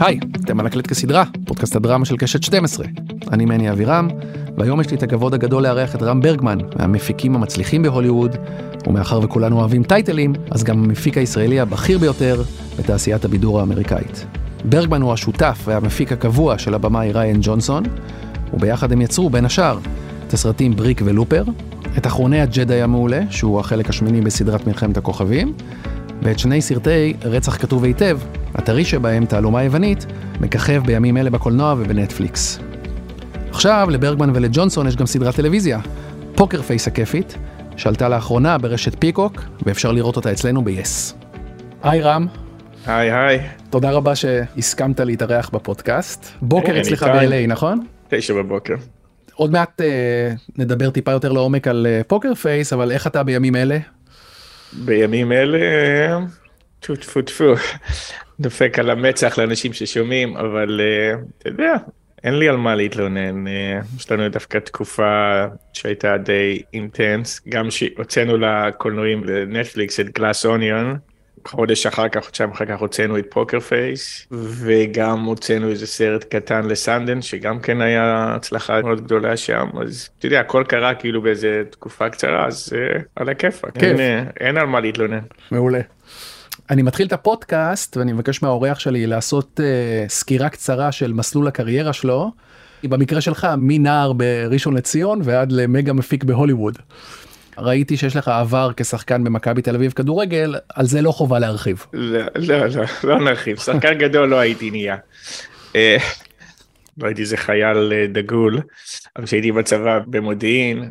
היי, אתם על הקלט כסדרה, פודקאסט הדרמה של קשת 12. אני מני אבירם, והיום יש לי את הכבוד הגדול לארח את רם ברגמן, מהמפיקים המצליחים בהוליווד, ומאחר וכולנו אוהבים טייטלים, אז גם המפיק הישראלי הבכיר ביותר בתעשיית הבידור האמריקאית. ברגמן הוא השותף והמפיק הקבוע של הבמאי ריין ג'ונסון, וביחד הם יצרו, בין השאר, את הסרטים בריק ולופר, את אחרוני הג'די המעולה, שהוא החלק השמיני בסדרת מלחמת הכוכבים, ואת שני סרטי רצח כתוב היטב, הטרי שבהם, תעלומה יוונית, מככב בימים אלה בקולנוע ובנטפליקס. עכשיו, לברגמן ולג'ונסון יש גם סדרת טלוויזיה, Poker Face הכיפית, שעלתה לאחרונה ברשת Peacock, ואפשר לראות אותה אצלנו ב-yes. היי רם. היי היי. תודה רבה שהסכמת להתארח בפודקאסט. בוקר אצלך ב-LA, נכון? תשע בבוקר. עוד מעט אה, נדבר טיפה יותר לעומק על אה, Poker Face, אבל איך אתה בימים אלה? בימים אלה, טפו טפו טפו, דופק על המצח לאנשים ששומעים, אבל uh, אתה יודע, אין לי על מה להתלונן. Uh, יש לנו דווקא תקופה שהייתה די intense, גם שהוצאנו לקולנועים לנטפליקס את Glass Onion, חודש אחר כך, חודשיים אחר כך הוצאנו את Poker Face, וגם הוצאנו איזה סרט קטן לסאנדנס, שגם כן היה הצלחה מאוד גדולה שם, אז אתה יודע, הכל קרה כאילו באיזה תקופה קצרה, אז uh, על הכיפאק, אין, אין על מה להתלונן. מעולה. אני מתחיל את הפודקאסט ואני מבקש מהאורח שלי לעשות uh, סקירה קצרה של מסלול הקריירה שלו. במקרה שלך מנער בראשון לציון ועד למגה מפיק בהוליווד. ראיתי שיש לך עבר כשחקן במכבי תל אביב כדורגל, על זה לא חובה להרחיב. לא, לא, לא, לא נרחיב, שחקן גדול לא הייתי נהיה. אה, לא הייתי איזה חייל אה, דגול, אבל כשהייתי בצבא במודיעין,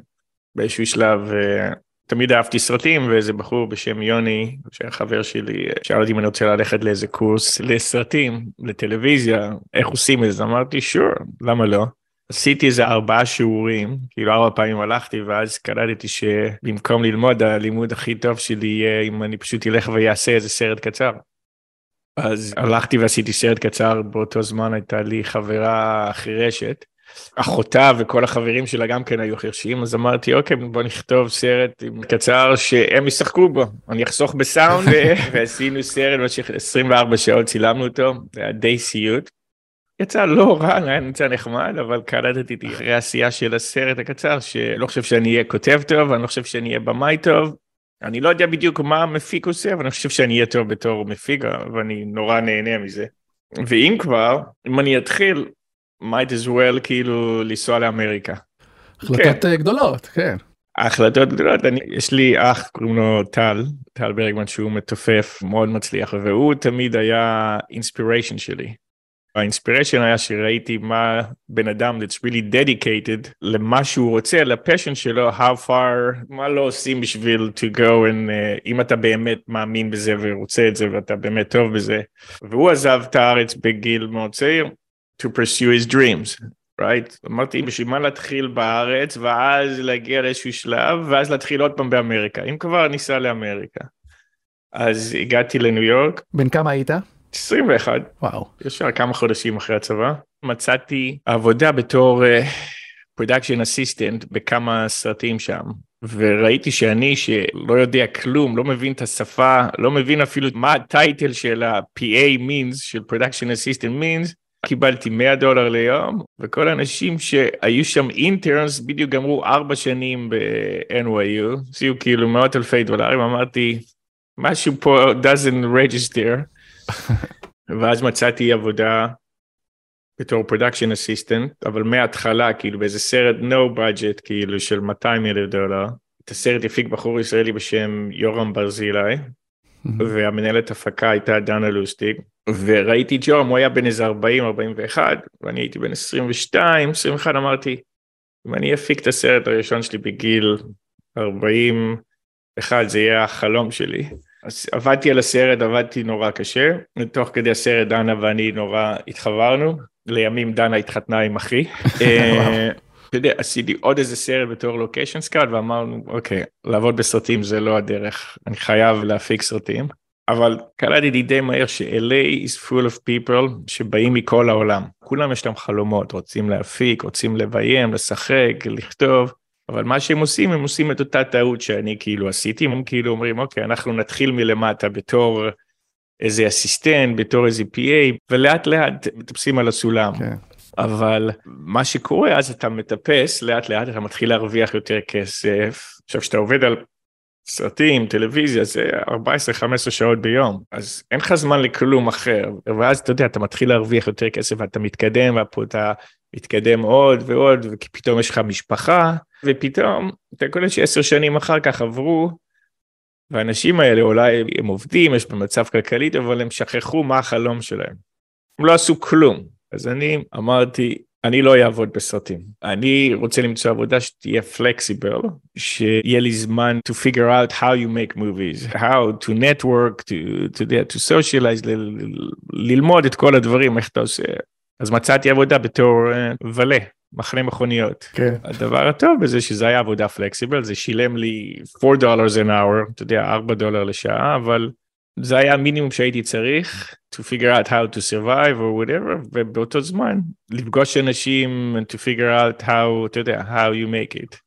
באיזשהו שלב אה, תמיד אהבתי סרטים ואיזה בחור בשם יוני שהיה חבר שלי שאל אותי אם אני רוצה ללכת לאיזה קורס לסרטים לטלוויזיה איך עושים את זה אמרתי שור למה לא עשיתי איזה ארבעה שיעורים כאילו ארבע פעמים הלכתי ואז קלטתי שבמקום ללמוד הלימוד הכי טוב שלי יהיה אם אני פשוט אלך ויעשה איזה סרט קצר. אז הלכתי ועשיתי סרט קצר באותו זמן הייתה לי חברה חירשת אחותה וכל החברים שלה גם כן היו חרשים, אז אמרתי, אוקיי, בוא נכתוב סרט קצר שהם ישחקו בו, אני אחסוך בסאונד, ועשינו סרט במשך 24 שעות, צילמנו אותו, זה היה די סיוט. יצא לא רע, היה נמצא נחמד, אבל קלטתי אחרי העשייה של הסרט הקצר, שלא חושב שאני אהיה כותב טוב, אני לא חושב שאני אהיה במאי טוב. אני לא יודע בדיוק מה המפיק עושה, אבל אני חושב שאני אהיה טוב בתור מפיק, ואני נורא נהנה מזה. ואם כבר, אם אני אתחיל, might as well כאילו לנסוע לאמריקה. החלטות כן. גדולות, כן. החלטות גדולות, אני, יש לי אח קוראים לו טל, טל ברגמן שהוא מתופף מאוד מצליח והוא תמיד היה אינספיריישן שלי. האינספיריישן היה שראיתי מה בן אדם that's really dedicated למה שהוא רוצה, לפשן שלו, how far, מה לא עושים בשביל to go and uh, אם אתה באמת מאמין בזה ורוצה את זה ואתה באמת טוב בזה. והוא עזב את הארץ בגיל מאוד צעיר, to pursue his dreams, right? אמרתי, בשביל מה להתחיל בארץ, ואז להגיע לאיזשהו שלב, ואז להתחיל עוד פעם באמריקה, אם כבר ניסע לאמריקה. אז הגעתי לניו יורק. בן כמה היית? 21. וואו. ישר כמה חודשים אחרי הצבא. מצאתי עבודה בתור production uh, assistant בכמה סרטים שם. וראיתי שאני שלא יודע כלום, לא מבין את השפה, לא מבין אפילו מה ה title של ה-PA means, של production assistant means, קיבלתי 100 דולר ליום, וכל האנשים שהיו שם interns בדיוק גמרו ארבע שנים ב-NYU, הוציאו כאילו מאות אלפי דולרים, אמרתי, משהו פה doesn't register, ואז מצאתי עבודה בתור production assistant, אבל מההתחלה, כאילו באיזה סרט no budget, כאילו של 200 אלף דולר, את הסרט הפיק בחור ישראלי בשם יורם ברזילי, והמנהלת הפקה הייתה דנה לוסטיג. וראיתי את יורם, הוא היה בן איזה 40-41, ואני הייתי בן 22, 21, אמרתי, אם אני אפיק את הסרט הראשון שלי בגיל 41, זה יהיה החלום שלי. אז עבדתי על הסרט, עבדתי נורא קשה, ותוך כדי הסרט דנה ואני נורא התחברנו, לימים דנה התחתנה עם אחי. אה, אתה יודע, עשיתי עוד איזה סרט בתור לוקיישן סקאט ואמרנו, אוקיי, לעבוד בסרטים זה לא הדרך, אני חייב להפיק סרטים. אבל קלטתי די מהר ש-LA is full of people שבאים מכל העולם. כולם יש להם חלומות, רוצים להפיק, רוצים לביים, לשחק, לכתוב, אבל מה שהם עושים, הם עושים את אותה טעות שאני כאילו עשיתי, הם כאילו אומרים, אוקיי, אנחנו נתחיל מלמטה בתור איזה אסיסטנט, בתור איזה PA, ולאט לאט מטפסים על הסולם. כן. אבל מה שקורה אז אתה מטפס לאט לאט אתה מתחיל להרוויח יותר כסף. עכשיו כשאתה עובד על סרטים, טלוויזיה, זה 14-15 שעות ביום, אז אין לך זמן לכלום אחר, ואז אתה יודע, אתה מתחיל להרוויח יותר כסף ואתה מתקדם, ופה אתה מתקדם עוד ועוד, ופתאום יש לך משפחה, ופתאום אתה קולט שעשר שנים אחר כך עברו, והאנשים האלה אולי הם עובדים, יש במצב כלכלי, אבל הם שכחו מה החלום שלהם. הם לא עשו כלום. אז אני אמרתי, אני לא אעבוד בסרטים. אני רוצה למצוא עבודה שתהיה פלקסיבל, שיהיה לי זמן to figure out how you make movies, how to network, to, to, to socialize, ל, ללמוד את כל הדברים, איך אתה עושה. אז מצאתי עבודה בתור uh, ולה, מחנה מכוניות. כן. הדבר הטוב בזה שזה היה עבודה פלקסיבל, זה שילם לי 4 דולר an hour, אתה יודע, 4 דולר לשעה, אבל זה היה המינימום שהייתי צריך to figure out how to survive or whatever, ובאותו זמן לפגוש אנשים and to figure out how, אתה יודע, how you make it.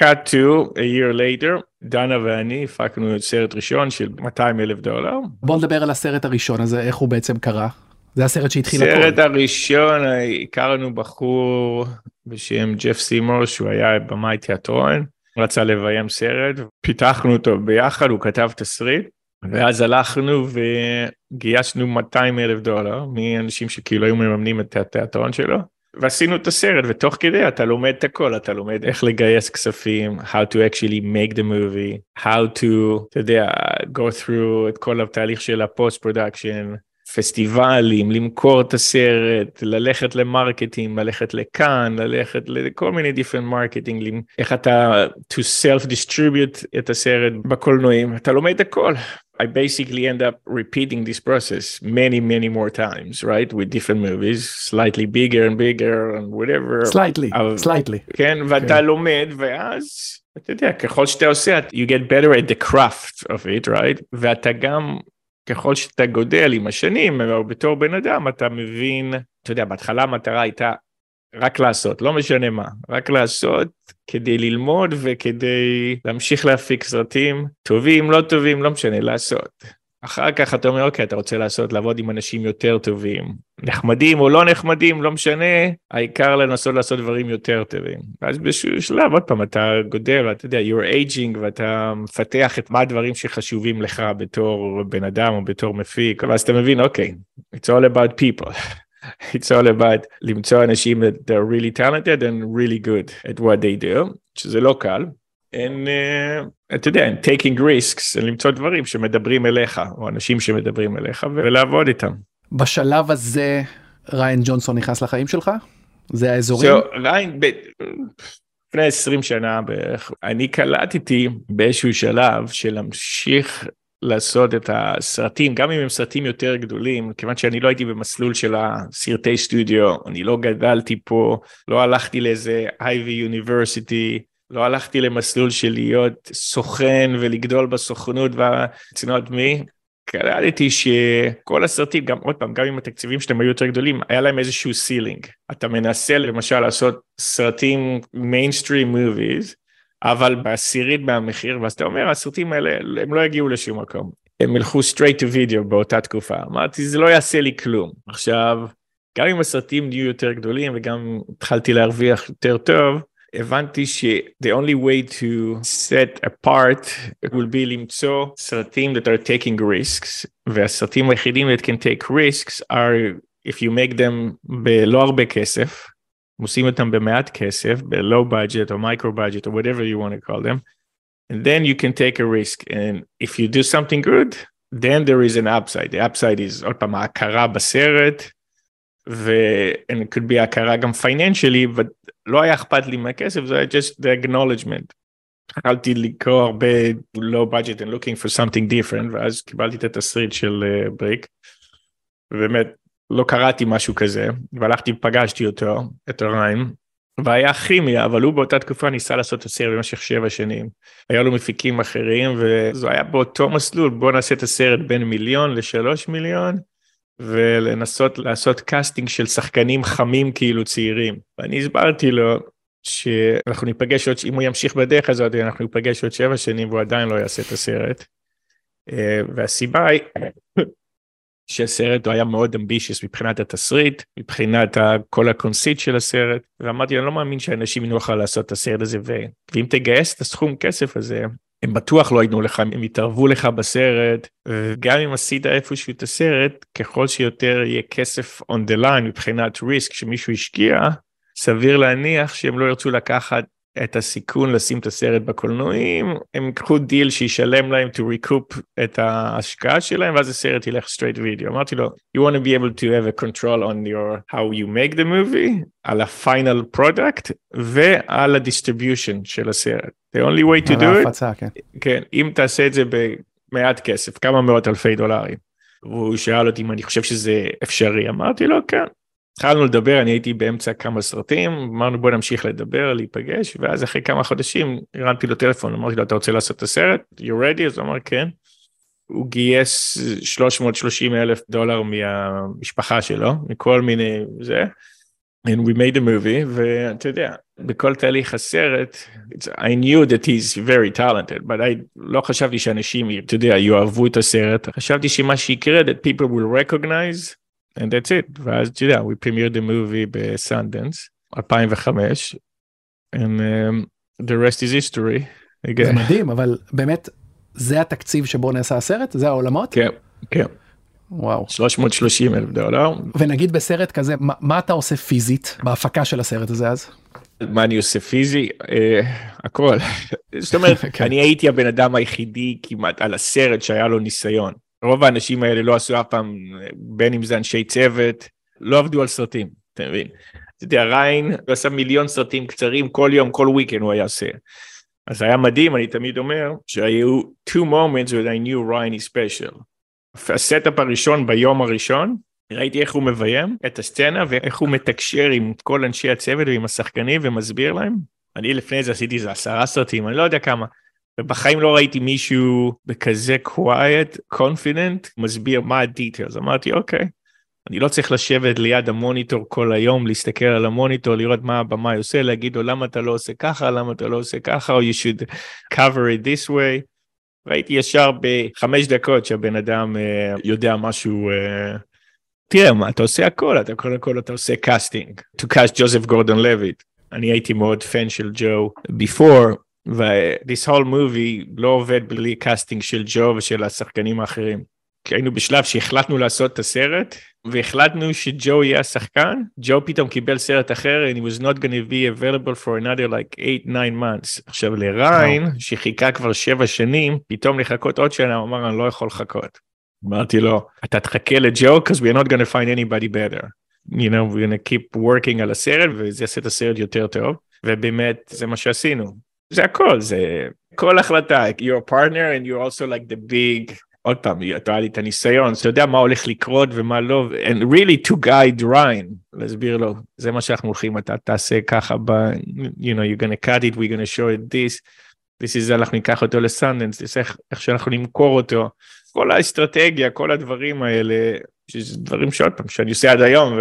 cut to a year later, דנה ואני הפקנו סרט ראשון של 200 אלף דולר. בוא נדבר על הסרט הראשון הזה, איך הוא בעצם קרה. זה הסרט שהתחיל הכל. הסרט הראשון, הכרנו בחור בשם ג'ף סימור, שהוא היה במאי תיאטרון, רצה לביים סרט, פיתחנו אותו ביחד, הוא כתב תסריט. ואז הלכנו וגייסנו 200 אלף דולר מאנשים שכאילו היו מממנים את התיאטרון שלו. ועשינו את הסרט ותוך כדי אתה לומד את הכל אתה לומד איך לגייס כספים how to actually make the movie how to אתה יודע go through את כל התהליך של ה post production פסטיבלים למכור את הסרט ללכת ל-marketing ללכת לכאן ללכת לכל מיני different marketing איך אתה to self distribute את הסרט בקולנועים אתה לומד את הכל I basically end up repeating this process many, many more times, right? With different movies, slightly bigger and bigger and whatever. Slightly, אבל, slightly. כן, ואתה okay. לומד, ואז, אתה יודע, ככל שאתה עושה, you get better at the craft of it, right? ואתה גם, ככל שאתה גודל עם השנים, או בתור בן אדם, אתה מבין, אתה יודע, בהתחלה המטרה הייתה רק לעשות, לא משנה מה, רק לעשות כדי ללמוד וכדי להמשיך להפיק סרטים טובים, לא טובים, לא משנה, לעשות. אחר כך אתה אומר, אוקיי, אתה רוצה לעשות, לעבוד עם אנשים יותר טובים, נחמדים או לא נחמדים, לא משנה, העיקר לנסות לעשות דברים יותר טובים. ואז באיזשהו שלב, עוד פעם, אתה גודל, אתה יודע, you're aging, ואתה מפתח את מה הדברים שחשובים לך בתור בן אדם או בתור מפיק, ואז אתה מבין, אוקיי, it's all about people. it's all about למצוא אנשים that they're really talented and really good at what they do, שזה לא קל. And, uh, אתה יודע, taking risks, למצוא דברים שמדברים אליך, או אנשים שמדברים אליך, ולעבוד איתם. בשלב הזה ריין ג'ונסון נכנס לחיים שלך? זה האזורים? So, ריין, ב... לפני 20 שנה בערך, אני קלטתי באיזשהו שלב של להמשיך לעשות את הסרטים, גם אם הם סרטים יותר גדולים, כיוון שאני לא הייתי במסלול של הסרטי סטודיו, אני לא גדלתי פה, לא הלכתי לאיזה אייבי יוניברסיטי, לא הלכתי למסלול של להיות סוכן ולגדול בסוכנות והצנות מי. קלטתי שכל הסרטים, גם עוד פעם, גם עם התקציבים שלהם היו יותר גדולים, היה להם איזשהו ceiling. אתה מנסה למשל לעשות סרטים mainstream movies, אבל בעשירית מהמחיר, ואז אתה אומר, הסרטים האלה, הם לא יגיעו לשום מקום. הם ילכו straight to video באותה תקופה. אמרתי, זה לא יעשה לי כלום. עכשיו, גם אם הסרטים נהיו יותר גדולים וגם התחלתי להרוויח יותר טוב, הבנתי ש- the only way to set apart will be למצוא סרטים that are taking risks, והסרטים היחידים that can take risks are if you make them בלא הרבה כסף, עושים אותם במעט כסף, ב-low budget או micro budget or whatever you want to call them, and then you can take a risk. And if you do something good, then there is an upside. The upside is עוד פעם ההכרה בסרט, ו... and it could be הכרה גם financially, but לא היה אכפת לי מהכסף, זה היה just the acknowledgement. התחלתי לקרוא הרבה low budget and looking for something different, ואז קיבלתי את התסריט של בריק. Uh, ובאמת לא קראתי משהו כזה, והלכתי ופגשתי אותו, את ריין, והיה כימיה, אבל הוא באותה תקופה ניסה לעשות את הסרט במשך שבע שנים. היה לו מפיקים אחרים, וזה היה באותו מסלול, בוא נעשה את הסרט בין מיליון לשלוש מיליון, ולנסות לעשות קאסטינג של שחקנים חמים כאילו צעירים. ואני הסברתי לו שאנחנו ניפגש עוד, אם הוא ימשיך בדרך הזאת, אנחנו ניפגש עוד שבע שנים והוא עדיין לא יעשה את הסרט. אה, והסיבה היא שהסרט היה מאוד ambitious מבחינת התסריט, מבחינת כל ה-conceit של הסרט, ואמרתי, אני לא מאמין שייתנו לך לעשות את הסרט הזה. ואם תגייס את הסכום כסף הזה, הם בטוח לא ייתנו לך, הם יתערבו לך בסרט, וגם אם עשית איפשהו את הסרט, ככל שיותר יהיה כסף on the line מבחינת risk שמישהו השקיע, סביר להניח שהם לא ירצו לקחת את הסיכון לשים את הסרט בקולנועים, הם ייקחו דיל שישלם להם to recoup את ההשקעה שלהם, ואז הסרט ילך straight video. אמרתי לו, you want to be able to have a control on your how you make the movie, על ה-final product, ועל ה-distribution של הסרט. The only way to do it, ההפצה, כן. כן, אם תעשה את זה במעט כסף, כמה מאות אלפי דולרים. והוא שאל אותי אם אני חושב שזה אפשרי, אמרתי לו כן, התחלנו לדבר, אני הייתי באמצע כמה סרטים, אמרנו בוא נמשיך לדבר, להיפגש, ואז אחרי כמה חודשים הרמתי לו טלפון, אמרתי לו אתה רוצה לעשות את הסרט? you ready? אז הוא אמר כן. הוא גייס 330 אלף דולר מהמשפחה שלו, מכל מיני זה. And we made a movie, ואתה יודע, בכל תהליך הסרט, I knew that he's very talented, but I לא חשבתי שאנשים, אתה יודע, יאהבו את הסרט, חשבתי שמה שיקרה, that people will recognize and that's it ואז אתה יודע we premiered the movie בסנדנס 2005 and um, the rest is history. זה מדהים אבל באמת זה התקציב שבו נעשה הסרט זה העולמות כן כן. וואו 330 אלף דולר ונגיד בסרט כזה מה, מה אתה עושה פיזית בהפקה של הסרט הזה אז. מה אני עושה פיזי אה, הכל זאת אומרת כן. אני הייתי הבן אדם היחידי כמעט על הסרט שהיה לו ניסיון רוב האנשים האלה לא עשו אף פעם, בין אם זה אנשי צוות, לא עבדו על סרטים, אתה מבין? אתה יודע, ריין הוא עשה מיליון סרטים קצרים, כל יום, כל weekend הוא היה עושה. אז היה מדהים, אני תמיד אומר, שהיו two moments when I knew Ryan is special. ה-setup הראשון ביום הראשון, ראיתי איך הוא מביים את הסצנה ואיך הוא מתקשר עם כל אנשי הצוות ועם השחקנים ומסביר להם. אני לפני זה עשיתי איזה עשרה סרטים, אני לא יודע כמה. ובחיים לא ראיתי מישהו בכזה quiet, confident, מסביר מה ה-details. אמרתי, אוקיי, אני לא צריך לשבת ליד המוניטור כל היום, להסתכל על המוניטור, לראות מה הבמאי עושה, להגיד לו למה אתה לא עושה ככה, למה אתה לא עושה ככה, או you should cover it this way. ראיתי ישר בחמש דקות שהבן אדם uh, יודע משהו. Uh, תראה, מה, אתה עושה הכל, אתה קודם כל אתה עושה קאסטינג. To cast ג'וזף גורדון לויט. אני הייתי מאוד fan של ג'ו before, ו-this whole movie לא עובד בלי קאסטינג של ג'ו ושל השחקנים האחרים. כי היינו בשלב שהחלטנו לעשות את הסרט, והחלטנו שג'ו יהיה השחקן, ג'ו פתאום קיבל סרט אחר, and he was not going to be available for another like 8-9 months. עכשיו לריין. שחיכה כבר 7 שנים, פתאום לחכות עוד שנה, הוא אמר, אני לא יכול לחכות. אמרתי לו, אתה תחכה לג'ו, because we're not going to find anybody better. You know, we're going to keep working על הסרט, וזה יעשה את הסרט יותר טוב, ובאמת, זה מה שעשינו. זה הכל זה כל החלטה you're a partner and you're also like the big עוד פעם אתה היה לי את הניסיון אתה יודע מה הולך לקרות ומה לא and really to guide Ryan להסביר לו זה מה שאנחנו הולכים אתה תעשה ככה ב you know you're gonna cut it we're gonna show it this this is אנחנו ניקח אותו לסנדנס זה איך, איך שאנחנו נמכור אותו. כל האסטרטגיה כל הדברים האלה שזה דברים שעוד פעם שאני עושה עד היום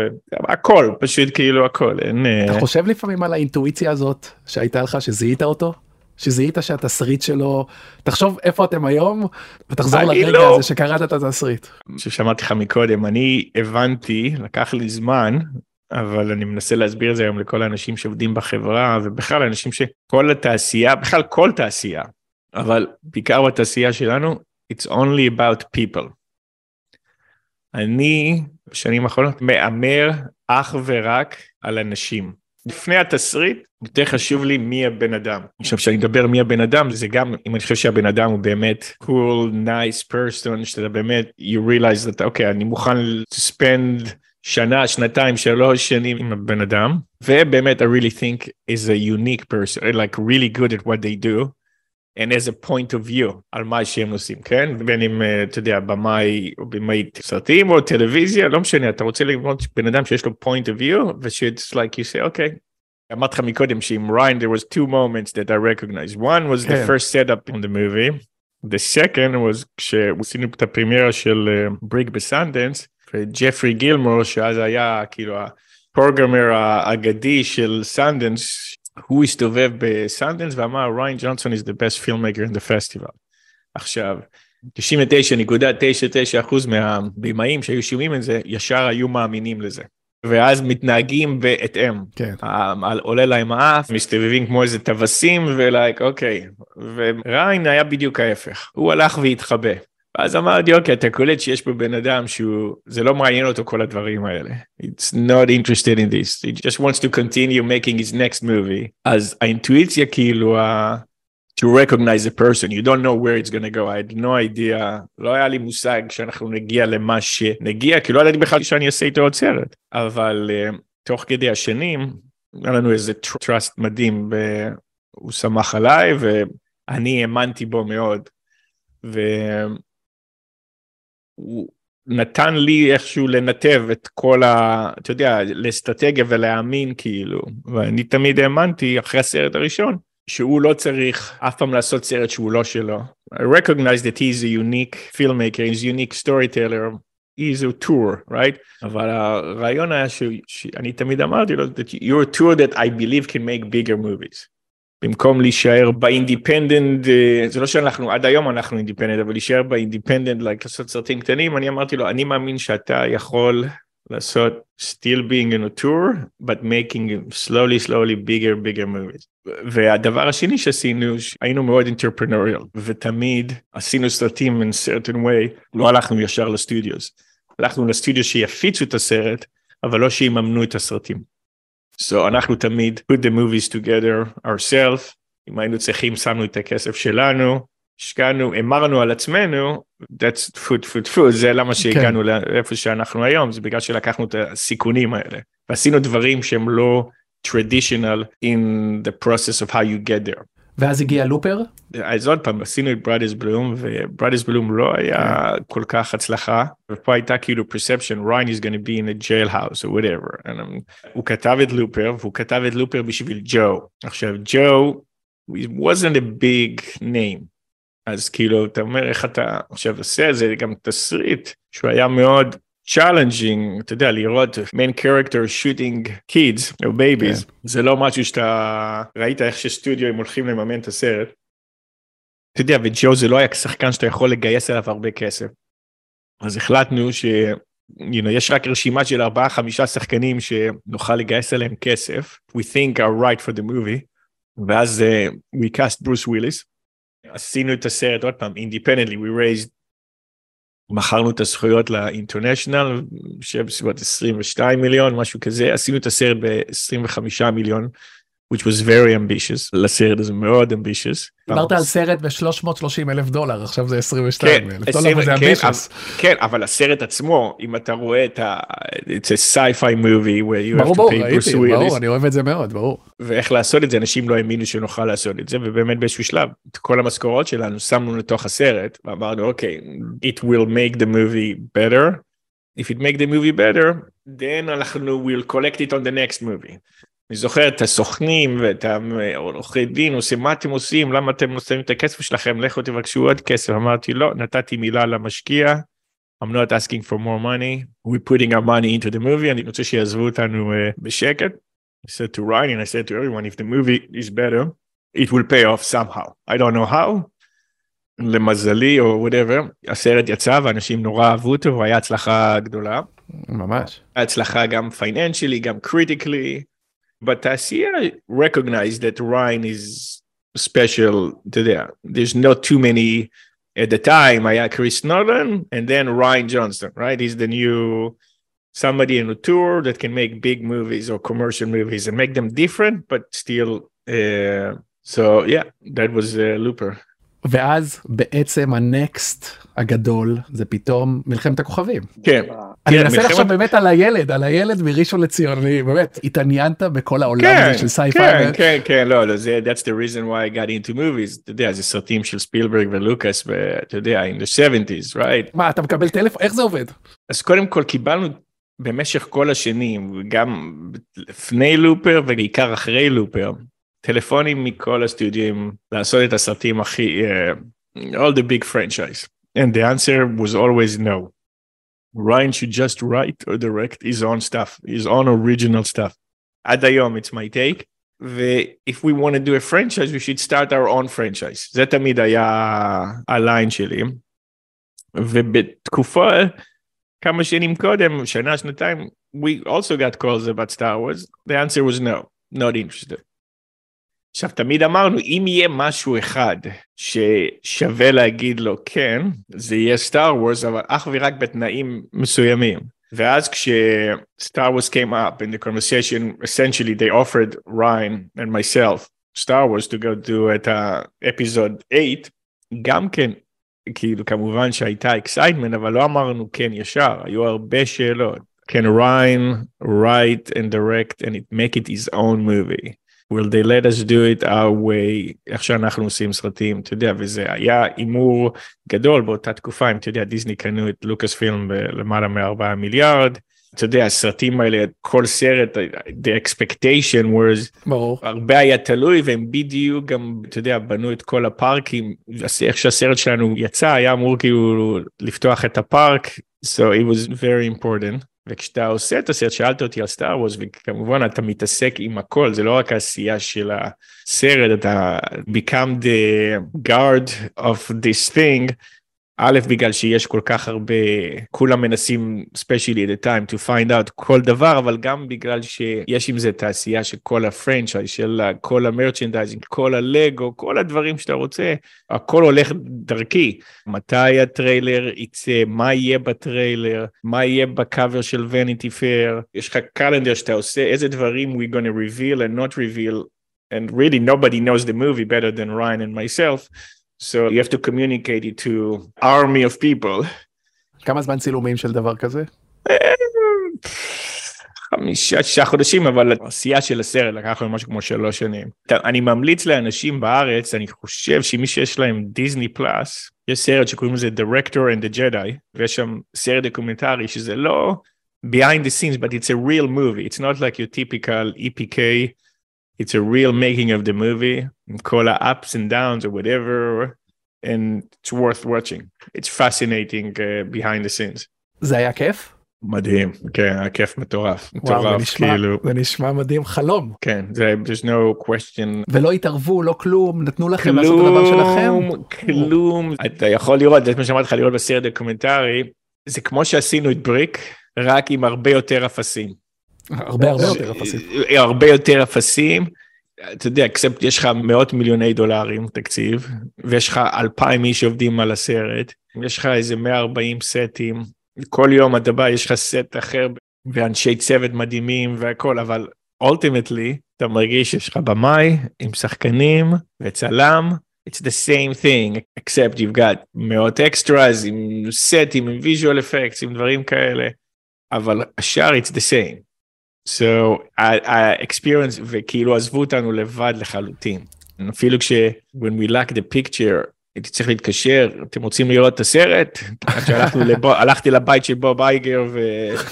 והכל פשוט כאילו הכל אין אתה אה, חושב לפעמים על האינטואיציה הזאת שהייתה לך שזיהית אותו שזיהית שהתסריט שלו תחשוב איפה אתם היום ותחזור לרגע לא. הזה שקראת את התסריט. ששמעתי לך מקודם אני הבנתי לקח לי זמן אבל אני מנסה להסביר את זה היום לכל האנשים שעובדים בחברה ובכלל אנשים שכל התעשייה בכלל כל תעשייה אבל בעיקר בתעשייה שלנו it's only about people. אני בשנים האחרונות מהמר אך ורק על אנשים. לפני התסריט יותר חשוב לי מי הבן אדם. עכשיו כשאני מדבר מי הבן אדם זה גם אם אני חושב שהבן אדם הוא באמת cool nice person שאתה באמת you realize that אוקיי okay, אני מוכן to spend שנה שנתיים שלוש שנים עם הבן אדם ובאמת I really think is a unique person like really good at what they do. and as a point of view על מה שהם עושים, כן? בין אם, אתה יודע, במאי או במאי סרטים או טלוויזיה, לא משנה, אתה רוצה ללמוד בן אדם שיש לו point of view, ו-it's like you say, אוקיי. Okay. אמרתי לך מקודם שעם ריין there was two moments that I recognized. One was the first setup in the movie. The second was כשעשינו את הפרימיירה של בריק בסנדנס, וג'פרי גילמור, שאז היה כאילו ה-programmer האגדי של סנדנס, הוא הסתובב בסנדנס ואמר ריין ג'ונסון is the best filmmaker in the festival. עכשיו, 99.99% מהבימאים שהיו שומעים את זה, ישר היו מאמינים לזה. ואז מתנהגים בהתאם. כן. עולה להם האף, מסתובבים כמו איזה טווסים, ו-like, אוקיי. וריין היה בדיוק ההפך, הוא הלך והתחבא. ואז אמרתי, אוקיי, אתה קולט שיש פה בן אדם שהוא, זה לא מעניין אותו כל הדברים האלה. It's not interested in this. He just wants to continue making his next movie. אז האינטואיציה כאילו, to recognize a person, you don't know where it's gonna go, I had no idea, לא היה לי מושג שאנחנו נגיע למה שנגיע, כי לא ידעתי בכלל שאני אעשה איתו עוד סרט, אבל uh, תוך כדי השנים, היה לנו איזה trust מדהים, והוא שמח עליי, ואני האמנתי בו מאוד, והוא נתן לי איכשהו לנתב את כל ה... אתה יודע, לאסטרטגיה ולהאמין כאילו, ואני תמיד האמנתי אחרי הסרט הראשון. שהוא לא צריך אף פעם לעשות סרט שהוא לא שלו. I recognize that he's a unique filmmaker, he's a unique storyteller, he's a tour, right? אבל הרעיון היה שאני תמיד אמרתי לו, that you're a tour that I believe can make bigger movies. במקום להישאר באינדיפנדנט, זה לא שאנחנו, עד היום אנחנו independent, אבל להישאר ב-independent, like, לעשות סרטים קטנים, אני אמרתי לו, אני מאמין שאתה יכול לעשות still being an auteur, but making slowly slowly bigger bigger movies. והדבר השני שעשינו, היינו מאוד entrepreneurial, ותמיד עשינו סרטים in certain way, לא הלכנו ישר ל-studios. הלכנו ל-studios שיפיצו את הסרט, אבל לא שיממנו את הסרטים. So אנחנו תמיד put the movies together ourselves, אם היינו צריכים שמנו את הכסף שלנו, השקענו, אמרנו על עצמנו, that's food food food, זה למה כן. שהגענו כן. לאיפה שאנחנו היום, זה בגלל שלקחנו את הסיכונים האלה, ועשינו דברים שהם לא traditional in the process of how you get there. ואז הגיע לופר? אז עוד פעם עשינו את בראדרס בלום ובראדרס בלום לא היה כן. כל כך הצלחה ופה הייתה כאילו perception ריין is gonna be in a jailhouse or whatever. And, um, הוא כתב את לופר והוא כתב את לופר בשביל ג'ו. עכשיו ג'ו wasn't a big name. אז כאילו אתה אומר איך אתה עכשיו עושה זה גם תסריט שהוא היה מאוד challenging אתה יודע לראות main character shooting kids או babies yeah. זה לא משהו שאתה ראית איך שסטודיו הם הולכים לממן את הסרט. אתה יודע וג'ו זה לא היה שחקן שאתה יכול לגייס אליו הרבה כסף. אז החלטנו ש... you know, יש רק רשימה של ארבעה חמישה שחקנים שנוכל לגייס עליהם כסף. We think are right for the movie. ואז uh, we cast ברוס וויליס. עשינו את הסרט עוד פעם, independently, we raised, מכרנו את הזכויות ל-international, שבסביבות 22 מיליון, משהו כזה, עשינו את הסרט ב-25 מיליון. Which was very ambitious, לסרט הזה מאוד ambitious. דיברת על סרט ב-330 אלף דולר, עכשיו זה 22 אלף דולר וזה ambitious. כן, אבל הסרט עצמו, אם אתה רואה את ה... it's a sci-fi movie where you have to pay Bruce Willis. ברור, אני אוהב את זה מאוד, ברור. ואיך לעשות את זה, אנשים לא האמינו שנוכל לעשות את זה, ובאמת באיזשהו שלב, את כל המשכורות שלנו שמנו לתוך הסרט, ואמרנו, אוקיי, it will make the movie better. If it make the movie better, then אנחנו will collect it on the next movie. אני זוכר את הסוכנים ואת העורכי דין עושים מה אתם עושים למה אתם נותנים את הכסף שלכם לכו תבקשו עוד כסף אמרתי לא נתתי מילה למשקיע I'm not asking for more money we're putting our money into the movie אני רוצה שיעזבו אותנו uh, בשקט. I said to Ryan and I said to everyone if the movie is better it will pay off somehow I don't know how למזלי או whatever הסרט יצא ואנשים נורא אהבו אותו והיה הצלחה גדולה. ממש. הצלחה גם פייננשלי גם קריטיקלי. But Tasia recognized that Ryan is special to there. There's not too many at the time. I had Chris Nolan and then Ryan Johnston, right? He's the new somebody in a tour that can make big movies or commercial movies and make them different, but still. Uh, so yeah, that was uh, Looper. ואז בעצם הנקסט הגדול זה פתאום מלחמת הכוכבים. כן. אני מנסה כן, לחשוב באמת על הילד, על הילד מראשון לציון, באמת התעניינת בכל העולם כן, הזה של סייפיי. כן, כן, כן, לא, לא, זה, that's the reason why I got into movies, אתה יודע, זה סרטים של ספילברג ולוקאס, ואתה יודע, in the 70's, right? מה, אתה מקבל טלפון, איך זה עובד? אז קודם כל קיבלנו במשך כל השנים, גם לפני לופר ובעיקר אחרי לופר, טלפונים מכל הסטודיו לעשות את הסרטים הכי, uh, all the big franchise. And the answer was always no. Ryan should just write or direct his own stuff, his own original stuff. עד היום it's my take. ו-if we want to do a franchise, we should start our own franchise. זה תמיד היה הליין שלי. ובתקופה כמה שנים קודם, שנה, שנתיים, we also got calls about Star Wars, the answer was no, not interested. עכשיו, תמיד אמרנו, אם יהיה משהו אחד ששווה להגיד לו כן, זה יהיה סטאר וורס, אבל אך ורק בתנאים מסוימים. ואז כש-Star Wars came up in the conversation, essentially they offered Ryan and myself Star Wars to go do את האפיזוד 8, גם כן, כאילו כמובן שהייתה אקסייטמנט, אבל לא אמרנו כן ישר, היו הרבה שאלות. Can Ryan write and direct and it make it his own movie? Will they let us do it our way איך שאנחנו עושים סרטים אתה יודע וזה היה הימור גדול באותה תקופה אם אתה יודע דיסני קנו את לוקאס פילם בלמעלה מארבעה מיליארד. אתה יודע הסרטים האלה כל סרט the expectation was ברור. הרבה היה תלוי והם בדיוק גם אתה יודע בנו את כל הפארקים איך שהסרט שלנו יצא היה אמור כאילו לפתוח את הפארק so it was very important. וכשאתה עושה את הסרט, שאלת אותי על סטאר וורס, וכמובן אתה מתעסק עם הכל, זה לא רק העשייה של הסרט, אתה become the guard of this thing, א', בגלל שיש כל כך הרבה, כולם מנסים, especially at the time, to find out כל דבר, אבל גם בגלל שיש עם זה תעשייה של כל הפרנצ'ייז, של כל המרצ'נדייזינג, כל הלגו, כל הדברים שאתה רוצה, הכל הולך דרכי. מתי הטריילר יצא, מה יהיה בטריילר, מה יהיה בקאבר של וניטי פייר, יש לך קלנדר שאתה עושה, איזה דברים we gonna reveal and not reveal, and really nobody knows the movie better than Ryan and myself. So you have to communicate it to army of people. כמה זמן צילומים של דבר כזה? חמישה, שישה חודשים, אבל העשייה של הסרט לקח לנו משהו כמו שלוש שנים. אני ממליץ לאנשים בארץ, אני חושב שמי שיש להם דיסני פלאס, יש סרט שקוראים לזה Director and the Jedi, ויש שם סרט דוקומנטרי שזה לא behind the scenes, but it's a real movie. It's not like your typical EPK it's a real making of the movie. כל ה-ups and downs or whatever and it's worth watching. It's fascinating uh, behind the scenes. זה היה כיף? מדהים. כן היה כיף מטורף. וואו, זה נשמע, כאילו. זה נשמע מדהים. חלום. כן זה there's no question. ולא התערבו לא כלום? נתנו לכם כלום, לעשות את הדבר שלכם? כלום. אתה יכול לראות זה מה שאמרתי לך לראות בסרט דוקומנטרי. זה כמו שעשינו את בריק רק עם הרבה יותר אפסים. הרבה הרבה יותר אפסים. הרבה יותר אפסים. אתה יודע, אקספט יש לך מאות מיליוני דולרים תקציב, ויש לך אלפיים איש עובדים על הסרט, יש לך איזה 140 סטים, כל יום אתה בא, יש לך סט אחר, ואנשי צוות מדהימים והכל, אבל אולטימטלי, אתה מרגיש שיש לך במאי עם שחקנים וצלם, it's the same thing, except you've got מאות אקסטראז עם סטים, עם visual effects, עם דברים כאלה, אבל השאר it's the same. So האקספיריאנס וכאילו עזבו אותנו לבד לחלוטין אפילו כש when we lack the picture הייתי צריך להתקשר אתם רוצים לראות את הסרט הלכתי לבית של בוב אייגר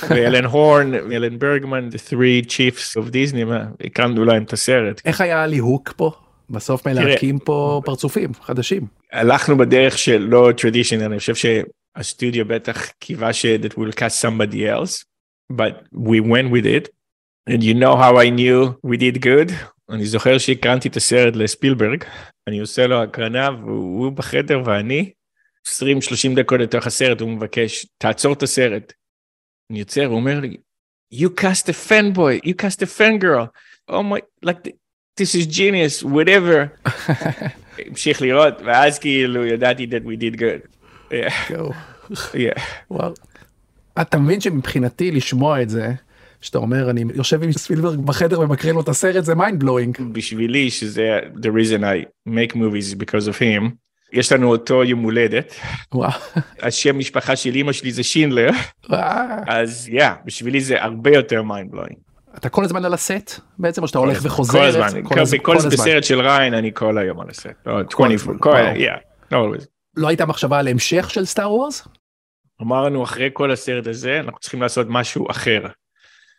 ואלן הורן ואלן ברגמן the three chiefs of Disney הקרמנו להם את הסרט. איך היה ליהוק פה בסוף מלהקים פה פרצופים חדשים. הלכנו בדרך של לא tradition אני חושב שהסטודיו בטח קיווה ש that will cast somebody else but we went with it. And you know how I knew we did good? אני זוכר שהקרנתי את הסרט לספילברג, אני עושה לו הקרנה והוא בחדר ואני 20-30 דקות לתוך הסרט הוא מבקש תעצור את הסרט. אני יוצר הוא אומר לי you cast a fanboy you cast a fangirl oh my like this is genius whatever. המשיך לראות ואז כאילו ידעתי that we did good. yeah. וואו. אתה מבין שמבחינתי לשמוע את זה. שאתה אומר אני יושב עם ספילברג בחדר ומקרין לו את הסרט זה מיינד בלואינג. בשבילי שזה the reason I make movies because of him. יש לנו אותו יום הולדת. וואו. השם משפחה של אמא שלי זה שינלר. אז יא, yeah, בשבילי זה הרבה יותר מיינד בלואינג. אתה כל הזמן על הסט בעצם או שאתה הולך וחוזר? כל הזמן, כל הזמן. כל בסרט של ריין אני כל היום על הסט. 24, כל הזמן, yeah, לא הייתה מחשבה על המשך של סטאר וורס? אמרנו אחרי כל הסרט הזה אנחנו צריכים לעשות משהו אחר.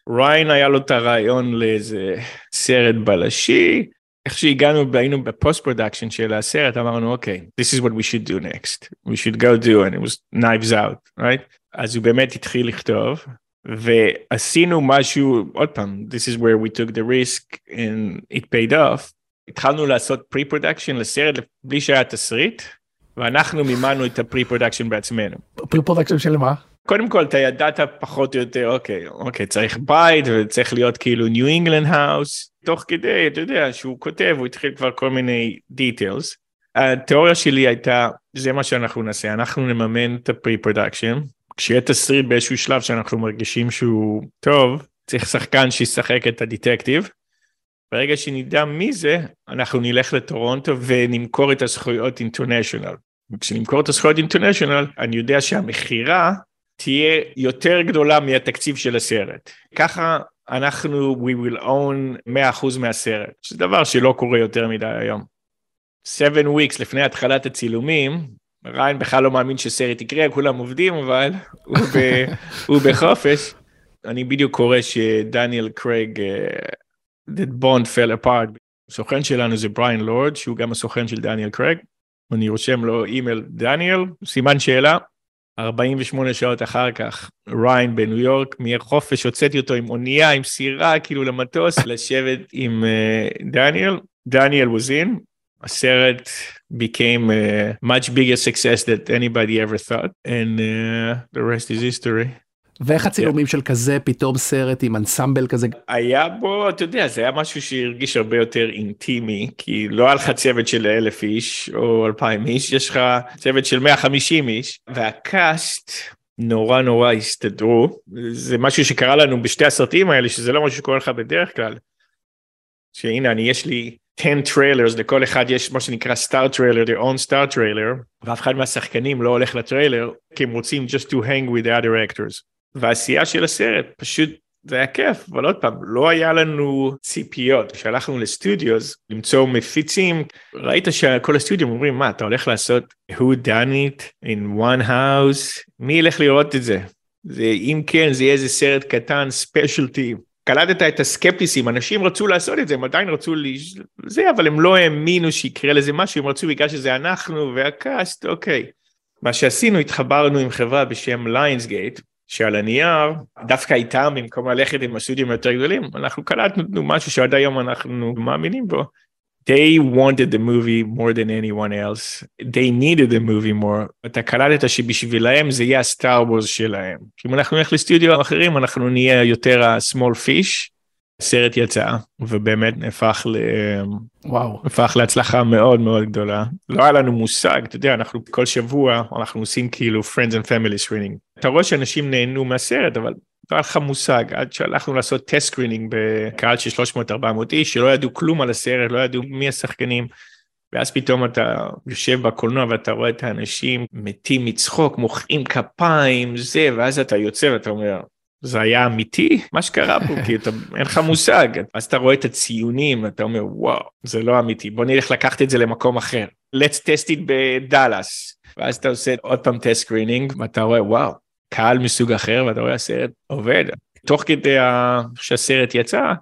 ריין היה לו את הרעיון לאיזה סרט בלשי, איך שהגענו היינו בפוסט פרודקשן של הסרט אמרנו אוקיי okay, this is what we should do next we should go do and it was knives out right אז הוא באמת התחיל לכתוב ועשינו משהו עוד פעם this is where we took the risk and it paid off התחלנו לעשות pre production לסרט בלי שהיה תסריט ואנחנו מימנו את הפרי פרודקשן בעצמנו. פרי פרודקשן של מה? קודם כל אתה ידעת פחות או יותר אוקיי אוקיי צריך בית וצריך להיות כאילו ניו אינגלנד האוס תוך כדי אתה יודע שהוא כותב הוא התחיל כבר כל מיני דיטיילס. התיאוריה שלי הייתה זה מה שאנחנו נעשה אנחנו נממן את הפרי פרודקשן כשיהיה תסריט באיזשהו שלב שאנחנו מרגישים שהוא טוב צריך שחקן שישחק את הדטקטיב. ברגע שנדע מי זה אנחנו נלך לטורונטו ונמכור את הזכויות אינטרנשיונל. כשנמכור את הזכויות אינטרנשיונל אני יודע שהמכירה תהיה יותר גדולה מהתקציב של הסרט. ככה אנחנו we will own 100% מהסרט, שזה דבר שלא קורה יותר מדי היום. 7 weeks לפני התחלת הצילומים, ריין בכלל לא מאמין שסרט יקרה, כולם עובדים אבל הוא, ב, הוא בחופש. אני בדיוק קורא שדניאל קרייג, uh, that bond fell apart. הסוכן שלנו זה בריין לורד, שהוא גם הסוכן של דניאל קרייג. אני רושם לו אימייל דניאל, סימן שאלה, 48 שעות אחר כך ריין בניו יורק מחופש הוצאתי אותו עם אונייה עם סירה כאילו למטוס לשבת עם uh, דניאל דניאל was in הסרט became a much bigger success that anybody ever thought and uh, the rest is history. ואיך הצילומים. של כזה פתאום סרט עם אנסמבל כזה היה בו אתה יודע זה היה משהו שהרגיש הרבה יותר אינטימי כי לא היה לך צוות של אלף איש או אלפיים איש יש לך צוות של 150 איש והקאסט נורא נורא הסתדרו זה משהו שקרה לנו בשתי הסרטים האלה שזה לא משהו שקורה לך בדרך כלל. שהנה אני יש לי 10 trailers לכל אחד יש מה שנקרא star trailer their own star trailer ואף אחד מהשחקנים לא הולך לטריילר כי הם רוצים just to hang with the other actors. והעשייה של הסרט פשוט זה היה כיף אבל עוד פעם לא היה לנו ציפיות. כשהלכנו לסטודיוס למצוא מפיצים ראית שכל הסטודיו אומרים מה אתה הולך לעשות who done it in one house? מי ילך לראות את זה? זה אם כן זה יהיה איזה סרט קטן ספיישלטי קלטת את הסקפטיסים אנשים רצו לעשות את זה הם עדיין רצו זה אבל הם לא האמינו שיקרה לזה משהו הם רצו בגלל שזה אנחנו והקאסט אוקיי. מה שעשינו התחברנו עם חברה בשם ליינסגייט שעל הנייר דווקא איתם במקום ללכת עם הסטודיו יותר גדולים אנחנו קלטנו משהו שעד היום אנחנו מאמינים בו. They wanted the movie more than anyone else. They needed the movie more. אתה קלטת שבשבילהם זה יהיה הסטאר וורס שלהם. אם אנחנו נלך לסטודיו אחרים אנחנו נהיה יותר ה-small fish. הסרט יצא ובאמת הפך ל... וואו. הפך להצלחה מאוד מאוד גדולה. לא היה לנו מושג, אתה יודע, אנחנו כל שבוע אנחנו עושים כאילו friends and family screening. אתה רואה שאנשים נהנו מהסרט אבל לא היה לך מושג. עד שהלכנו לעשות טסט סקרינינג בקהל של 300-400 איש שלא ידעו כלום על הסרט, לא ידעו מי השחקנים. ואז פתאום אתה יושב בקולנוע ואתה רואה את האנשים מתים מצחוק, מוחאים כפיים, זה, ואז אתה יוצא ואתה אומר, זה היה אמיתי? מה שקרה פה? כי אתה אין לך מושג. אז אתה רואה את הציונים אתה אומר וואו זה לא אמיתי. בוא נלך לקחת את זה למקום אחר. Let's test it בדאלאס. ואז אתה עושה עוד פעם טסט סקרינינג ואתה רואה וואו קהל מסוג אחר ואתה רואה הסרט עובד תוך כדי שהסרט יצא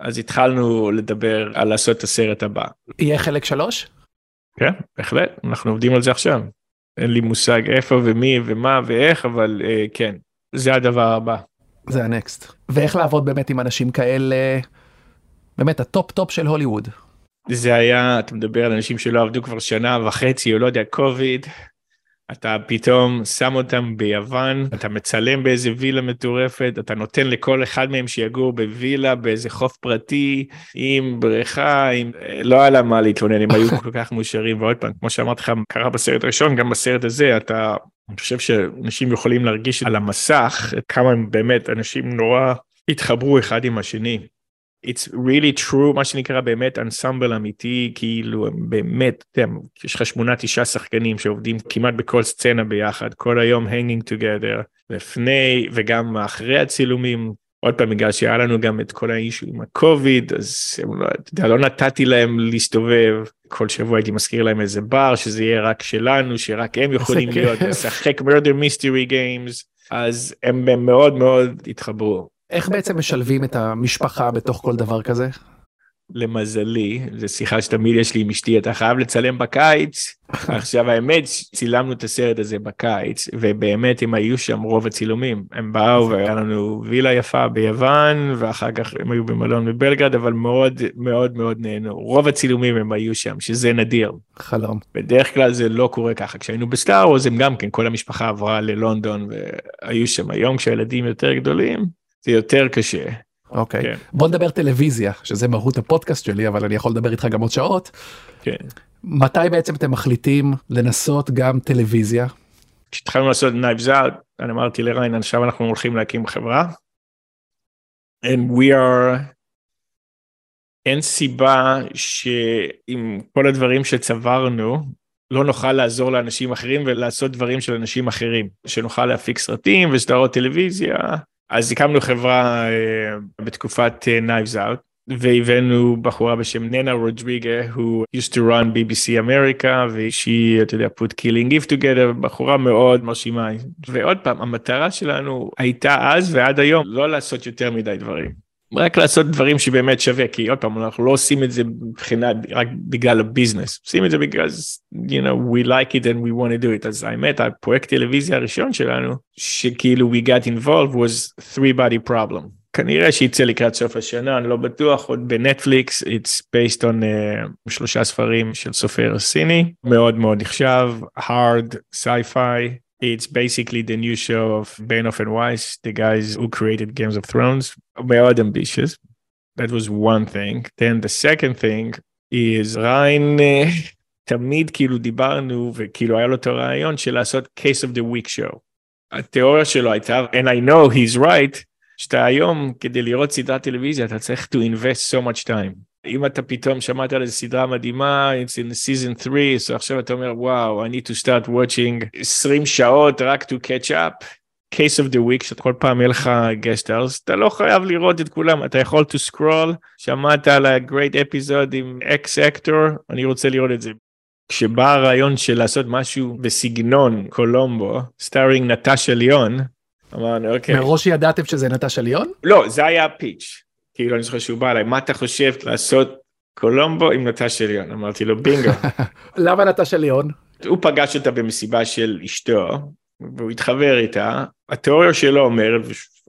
אז התחלנו לדבר על לעשות את הסרט הבא. יהיה חלק שלוש? כן בהחלט אנחנו עובדים על זה עכשיו. אין לי מושג איפה ומי ומה ואיך אבל uh, כן זה הדבר הבא. זה הנקסט. ואיך לעבוד באמת עם אנשים כאלה, באמת הטופ טופ של הוליווד. זה היה, אתה מדבר על אנשים שלא עבדו כבר שנה וחצי או לא יודע, קוביד. אתה פתאום שם אותם ביוון, אתה מצלם באיזה וילה מטורפת, אתה נותן לכל אחד מהם שיגור בווילה באיזה חוף פרטי, עם בריכה, עם... לא היה להם מה להתלונן, הם היו כל כך מאושרים, ועוד פעם, כמו שאמרתי לך, קרה בסרט הראשון, גם בסרט הזה, אתה אני חושב שאנשים יכולים להרגיש על המסך כמה הם באמת אנשים נורא התחברו אחד עם השני. It's really true מה שנקרא באמת אנסמבל אמיתי כאילו באמת הם, יש לך שמונה תשעה שחקנים שעובדים כמעט בכל סצנה ביחד כל היום hanging together לפני וגם אחרי הצילומים. עוד פעם בגלל שהיה לנו גם את כל האישו עם הקוביד אז הם לא, אתה יודע, לא נתתי להם להסתובב. כל שבוע הייתי מזכיר להם איזה בר שזה יהיה רק שלנו שרק הם יכולים להיות לשחק murder mystery games אז הם, הם מאוד מאוד התחברו. איך בעצם משלבים את המשפחה בתוך כל דבר כזה? למזלי, זו שיחה שתמיד יש לי עם אשתי, אתה חייב לצלם בקיץ. עכשיו האמת, צילמנו את הסרט הזה בקיץ, ובאמת הם היו שם רוב הצילומים. הם באו והיה לנו וילה יפה ביוון, ואחר כך הם היו במלון בבלגרד, אבל מאוד מאוד מאוד נהנו. רוב הצילומים הם היו שם, שזה נדיר. חלום. בדרך כלל זה לא קורה ככה. כשהיינו בסטאר וורז הם גם כן, כל המשפחה עברה ללונדון והיו שם. היום כשהילדים יותר גדולים, זה יותר קשה. אוקיי, כן. בוא נדבר טלוויזיה, שזה מהות הפודקאסט שלי, אבל אני יכול לדבר איתך גם עוד שעות. כן. מתי בעצם אתם מחליטים לנסות גם טלוויזיה? כשהתחלנו לעשות Knives Out, אני אמרתי לריין, עכשיו אנחנו הולכים להקים חברה. And we are... אין סיבה שעם כל הדברים שצברנו, לא נוכל לעזור לאנשים אחרים ולעשות דברים של אנשים אחרים. שנוכל להפיק סרטים וסדרות טלוויזיה, אז הקמנו חברה uh, בתקופת uh, Knives Out והבאנו בחורה בשם ננה רודריגה who used to run BBC אמריקה ושהיא אתה יודע put killing gift together בחורה מאוד מרשימה ועוד פעם המטרה שלנו הייתה אז ועד היום לא לעשות יותר מדי דברים. רק לעשות דברים שבאמת שווה כי עוד פעם אנחנו לא עושים את זה מבחינת רק בגלל הביזנס. עושים את זה בגלל you know we like it and we want to do it. אז האמת הפרויקט טלוויזיה הראשון שלנו שכאילו we got involved was three body problem. כנראה שיצא לקראת סוף השנה אני לא בטוח עוד בנטפליקס. It's based on uh, שלושה ספרים של סופר סיני. מאוד מאוד נחשב hard sci-fi It's basically the new show of Benioff and Weiss, the guys who created Games of Thrones. מאוד ambitious. That was one thing. Then the second thing is ריין תמיד כאילו דיברנו וכאילו היה לו את הרעיון של לעשות case of the week show. התיאוריה שלו הייתה, and I know he's right, שאתה היום כדי לראות סדרת טלוויזיה אתה צריך to invest so much time. אם אתה פתאום שמעת על איזה סדרה מדהימה, it's in season 3, so עכשיו אתה אומר, וואו, I need to start watching 20 שעות רק to catch up. case of the week, שכל פעם יהיה לך גסטרס, אתה לא חייב לראות את כולם, אתה יכול to scroll, שמעת על ה-great episode עם אקס אקטור, אני רוצה לראות את זה. כשבא הרעיון של לעשות משהו בסגנון קולומבו, starring נטשה ליון, אמרנו אוקיי. מראש ידעתם שזה נטשה ליון? לא, זה היה הפיץ'. כאילו אני זוכר שהוא בא אליי, מה אתה חושב לעשות קולומבו עם נטשה ליון? אמרתי לו בינגו. למה נטשה ליון? הוא פגש אותה במסיבה של אשתו, והוא התחבר איתה, התיאוריה שלו אומרת,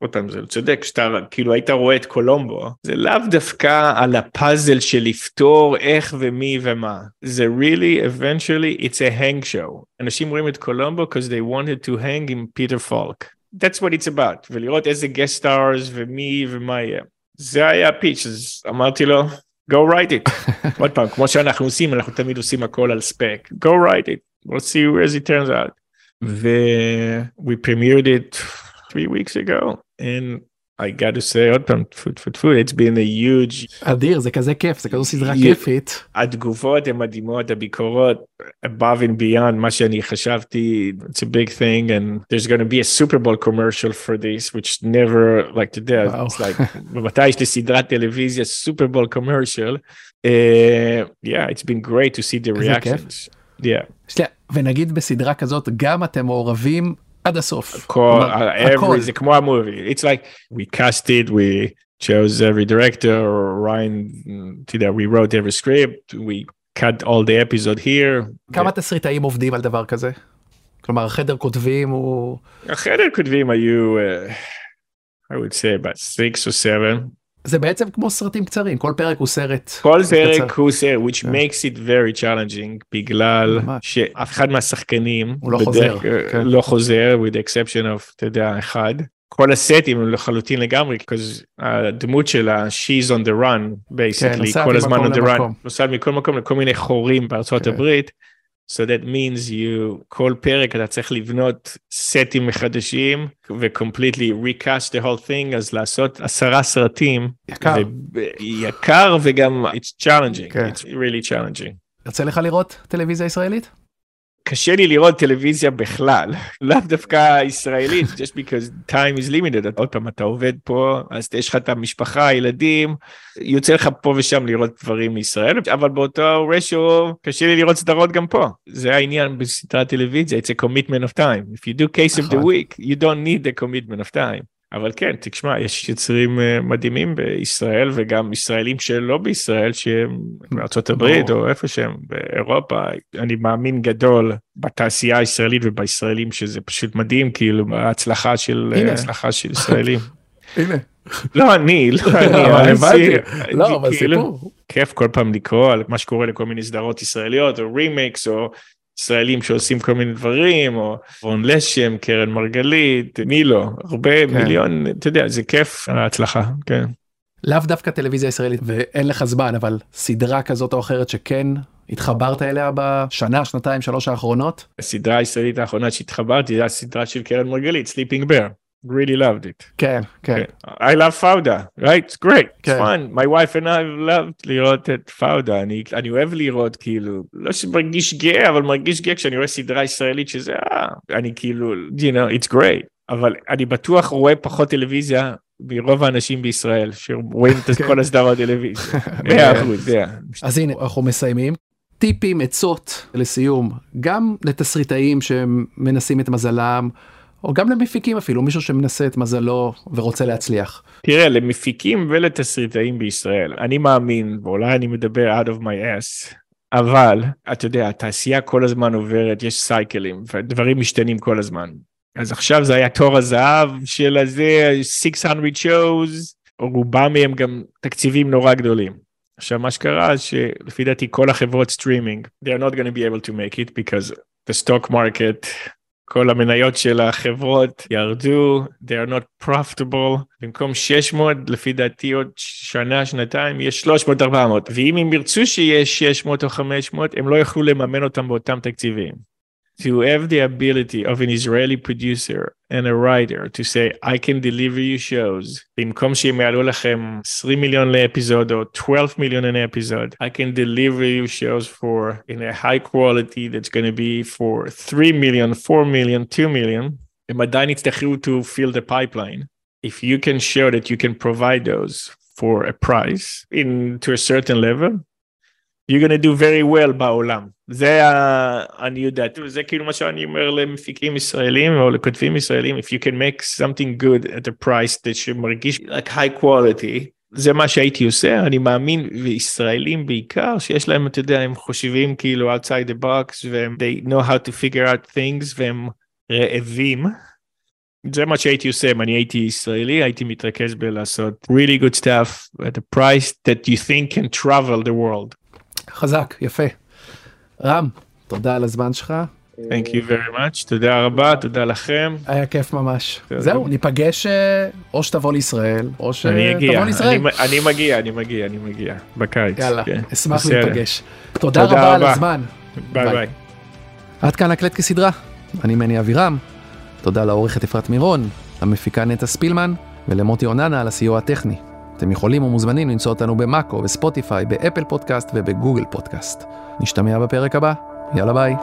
עוד פעם זה צודק, שאתה כאילו היית רואה את קולומבו, זה לאו דווקא על הפאזל של לפתור איך ומי ומה, זה really eventually it's a hang show. אנשים רואים את קולומבו because they wanted to hang עם פיטר פאלק. That's what it's about, ולראות איזה guest stars ומי ומה יהיה. זה היה הפיץ', אז אמרתי לו, go write it. עוד פעם, כמו שאנחנו עושים, אנחנו תמיד עושים הכל על ספק. go write it, let's see where it turns out. ו- we premiered it three weeks ago, and I got to say עוד פעם, food food food, it's been a huge... אדיר, זה כזה כיף, זה כזו סדרה כיפית. התגובות הן מדהימות, הביקורות, above and beyond מה שאני חשבתי, it's a big thing, and there's going to be a Super Bowl commercial for this, which never, like to death, wow. it's like, מתי יש לי סדרת טלוויזיה, Super Bowl commercial, uh, yeah, it's been great to see the reactions. Yeah. ונגיד בסדרה כזאת גם אתם מעורבים עד הסוף. הכל, every, זה כמו המובי, it's like we cast it, we chose every director, Ryan, אתה יודע, we wrote every script, we cut all the episode here. כמה תסריטאים עובדים על דבר כזה? כלומר החדר כותבים הוא... החדר כותבים היו, uh, I would say about six or seven. זה בעצם כמו סרטים קצרים כל פרק הוא סרט כל פרק הוא סרט which yeah. makes it very challenging בגלל שאף אחד מהשחקנים הוא לא חוזר כן. לא חוזר with the exception of אתה יודע אחד כל הסטים הם לחלוטין לגמרי כי הדמות שלה she's on the run basically כן, כל הזמן on the run נוסעת מכל מקום לכל מיני חורים בארצות כן. הברית. So that means you, כל פרק אתה צריך לבנות סטים מחדשים ו-completely recast the whole thing, אז לעשות עשרה סרטים. יקר. יקר וגם it's challenging, okay. it's really challenging. יוצא לך לראות טלוויזיה ישראלית? קשה לי לראות טלוויזיה בכלל, לאו דווקא ישראלית, just because time is limited. עוד פעם, אתה עובד פה, אז יש לך את המשפחה, הילדים, יוצא לך פה ושם לראות דברים מישראל, אבל באותו רשו קשה לי לראות סדרות גם פה. זה העניין בסדרת טלוויזיה, it's a commitment of time. If you do case of the week, you don't need the commitment of time. אבל כן, תשמע, יש יוצרים אה, מדהימים בישראל וגם ישראלים שלא בישראל, שהם בארצות הברית או איפה שהם, באירופה, אני מאמין גדול בתעשייה הישראלית ובישראלים שזה פשוט מדהים, כאילו, ההצלחה של, ההצלחה של ישראלים. הנה. לא אני, לא אני, הבנתי, לא, אבל כאילו, סיפור. כיף כל פעם לקרוא על מה שקורה לכל מיני סדרות ישראליות או רימיקס או ישראלים שעושים כל מיני דברים או רון לשם, קרן מרגלית, מי לא, הרבה כן. מיליון, אתה יודע, זה כיף ההצלחה, כן. לאו דווקא טלוויזיה ישראלית ואין לך זמן, אבל סדרה כזאת או אחרת שכן התחברת אליה בשנה, שנתיים, שלוש האחרונות? הסדרה הישראלית האחרונה שהתחברתי זה הסדרה של קרן מרגלית, Sleeping Bear. Really loved it. כן, כן. I love פאודה, right? It's great, it's כן. fun. My wife and I loved לראות את פאודה. אני, אני אוהב לראות כאילו, לא שמרגיש גאה, אבל מרגיש גאה כשאני רואה סדרה ישראלית שזה, אה, אני כאילו, you know, it's great. אבל אני בטוח רואה פחות טלוויזיה מרוב האנשים בישראל שרואים את כן. כל הסדרות טלוויזיה. מאה אחוז, yeah. אז הנה, אנחנו מסיימים. טיפים, עצות לסיום, גם לתסריטאים שמנסים את מזלם, או גם למפיקים אפילו, מישהו שמנסה את מזלו ורוצה להצליח. תראה, למפיקים ולתסריטאים בישראל, אני מאמין, ואולי אני מדבר out of my ass, אבל אתה יודע, התעשייה כל הזמן עוברת, יש cycle ים, ודברים משתנים כל הזמן. אז עכשיו זה היה תור הזהב של הזה, 600 shows, רובם מהם גם תקציבים נורא גדולים. עכשיו מה שקרה שלפי דעתי כל החברות סטרימינג, they are not going to be able to make it because the stock market כל המניות של החברות ירדו, they are not profitable, במקום 600 לפי דעתי עוד שנה, שנתיים, יש 300-400, ואם הם ירצו שיהיה 600 או 500, הם לא יוכלו לממן אותם באותם תקציבים. To have the ability of an Israeli producer and a writer to say, I can deliver you shows, במקום שהם יעלו לכם 20 מיליון לאפיזוד או 12 מיליון לאפיזוד, I can deliver you shows for in a high quality that's going to be for 3 million, 4 million, 2 million, הם עדיין יצטרכו to fill the pipeline. If you can show that you can provide those for a price in to a certain level, you're gonna do very well בעולם. זה העניות דעתי, זה כאילו מה שאני אומר למפיקים ישראלים או לכותבים ישראלים, if you can make something good at a price that שמרגיש like high quality, זה מה שהייתי עושה, אני מאמין, וישראלים בעיקר, שיש להם, אתה יודע, הם חושבים כאילו outside the box, והם they know how to figure out things, והם רעבים. זה מה שהייתי עושה אם אני הייתי ישראלי הייתי מתרכז בלעשות really good stuff at a price that you think can travel the world. חזק, יפה. רם, תודה על הזמן שלך, Thank you very much, תודה רבה, תודה לכם. היה כיף ממש. זהו, ניפגש אה, או שתבוא לישראל, או שתבוא לישראל. אני מגיע, אני מגיע, אני מגיע, בקיץ. יאללה, כן. אשמח. להיפגש. תודה רבה על. הזמן. ביי ביי. עד כאן הקלט כסדרה. אני מני אבירם. תודה לעורכת אפרת מירון, למפיקה נטע ספילמן ולמוטי אוננה על הסיוע הטכני. אתם יכולים ומוזמנים למצוא אותנו במאקו, בספוטיפיי, באפל פודקאסט ובגוגל פודקאסט. נשתמע בפרק הבא. יאללה ביי.